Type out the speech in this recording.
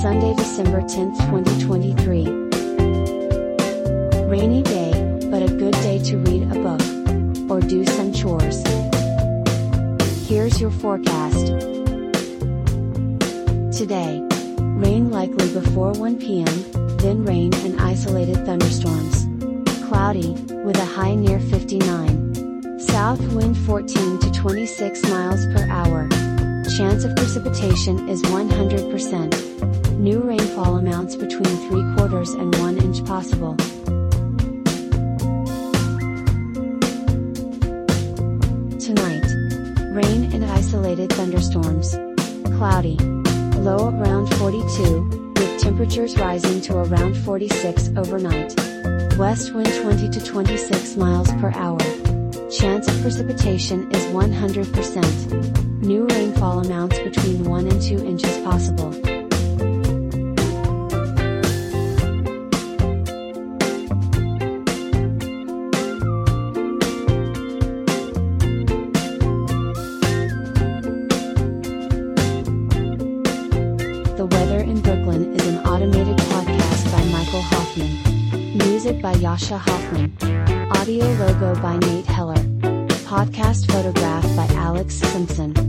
Sunday, December 10th, 2023. Rainy day, but a good day to read a book. Or do some chores. Here's your forecast. Today. Rain likely before 1 p.m., then rain and isolated thunderstorms. Cloudy, with a high near 59. South wind 14 to 26 miles per hour. Chance of precipitation is 100%. New rainfall amounts between 3 quarters and 1 inch possible. Tonight. Rain and isolated thunderstorms. Cloudy. Low around 42, with temperatures rising to around 46 overnight. West wind 20 to 26 miles per hour. Chance of precipitation is 100%. New rainfall amounts between 1 and 2 inches possible. Michael Hoffman. Music by Jascha Hoffman. Audio logo by Nate Heller. Podcast photograph by Alex Simpson.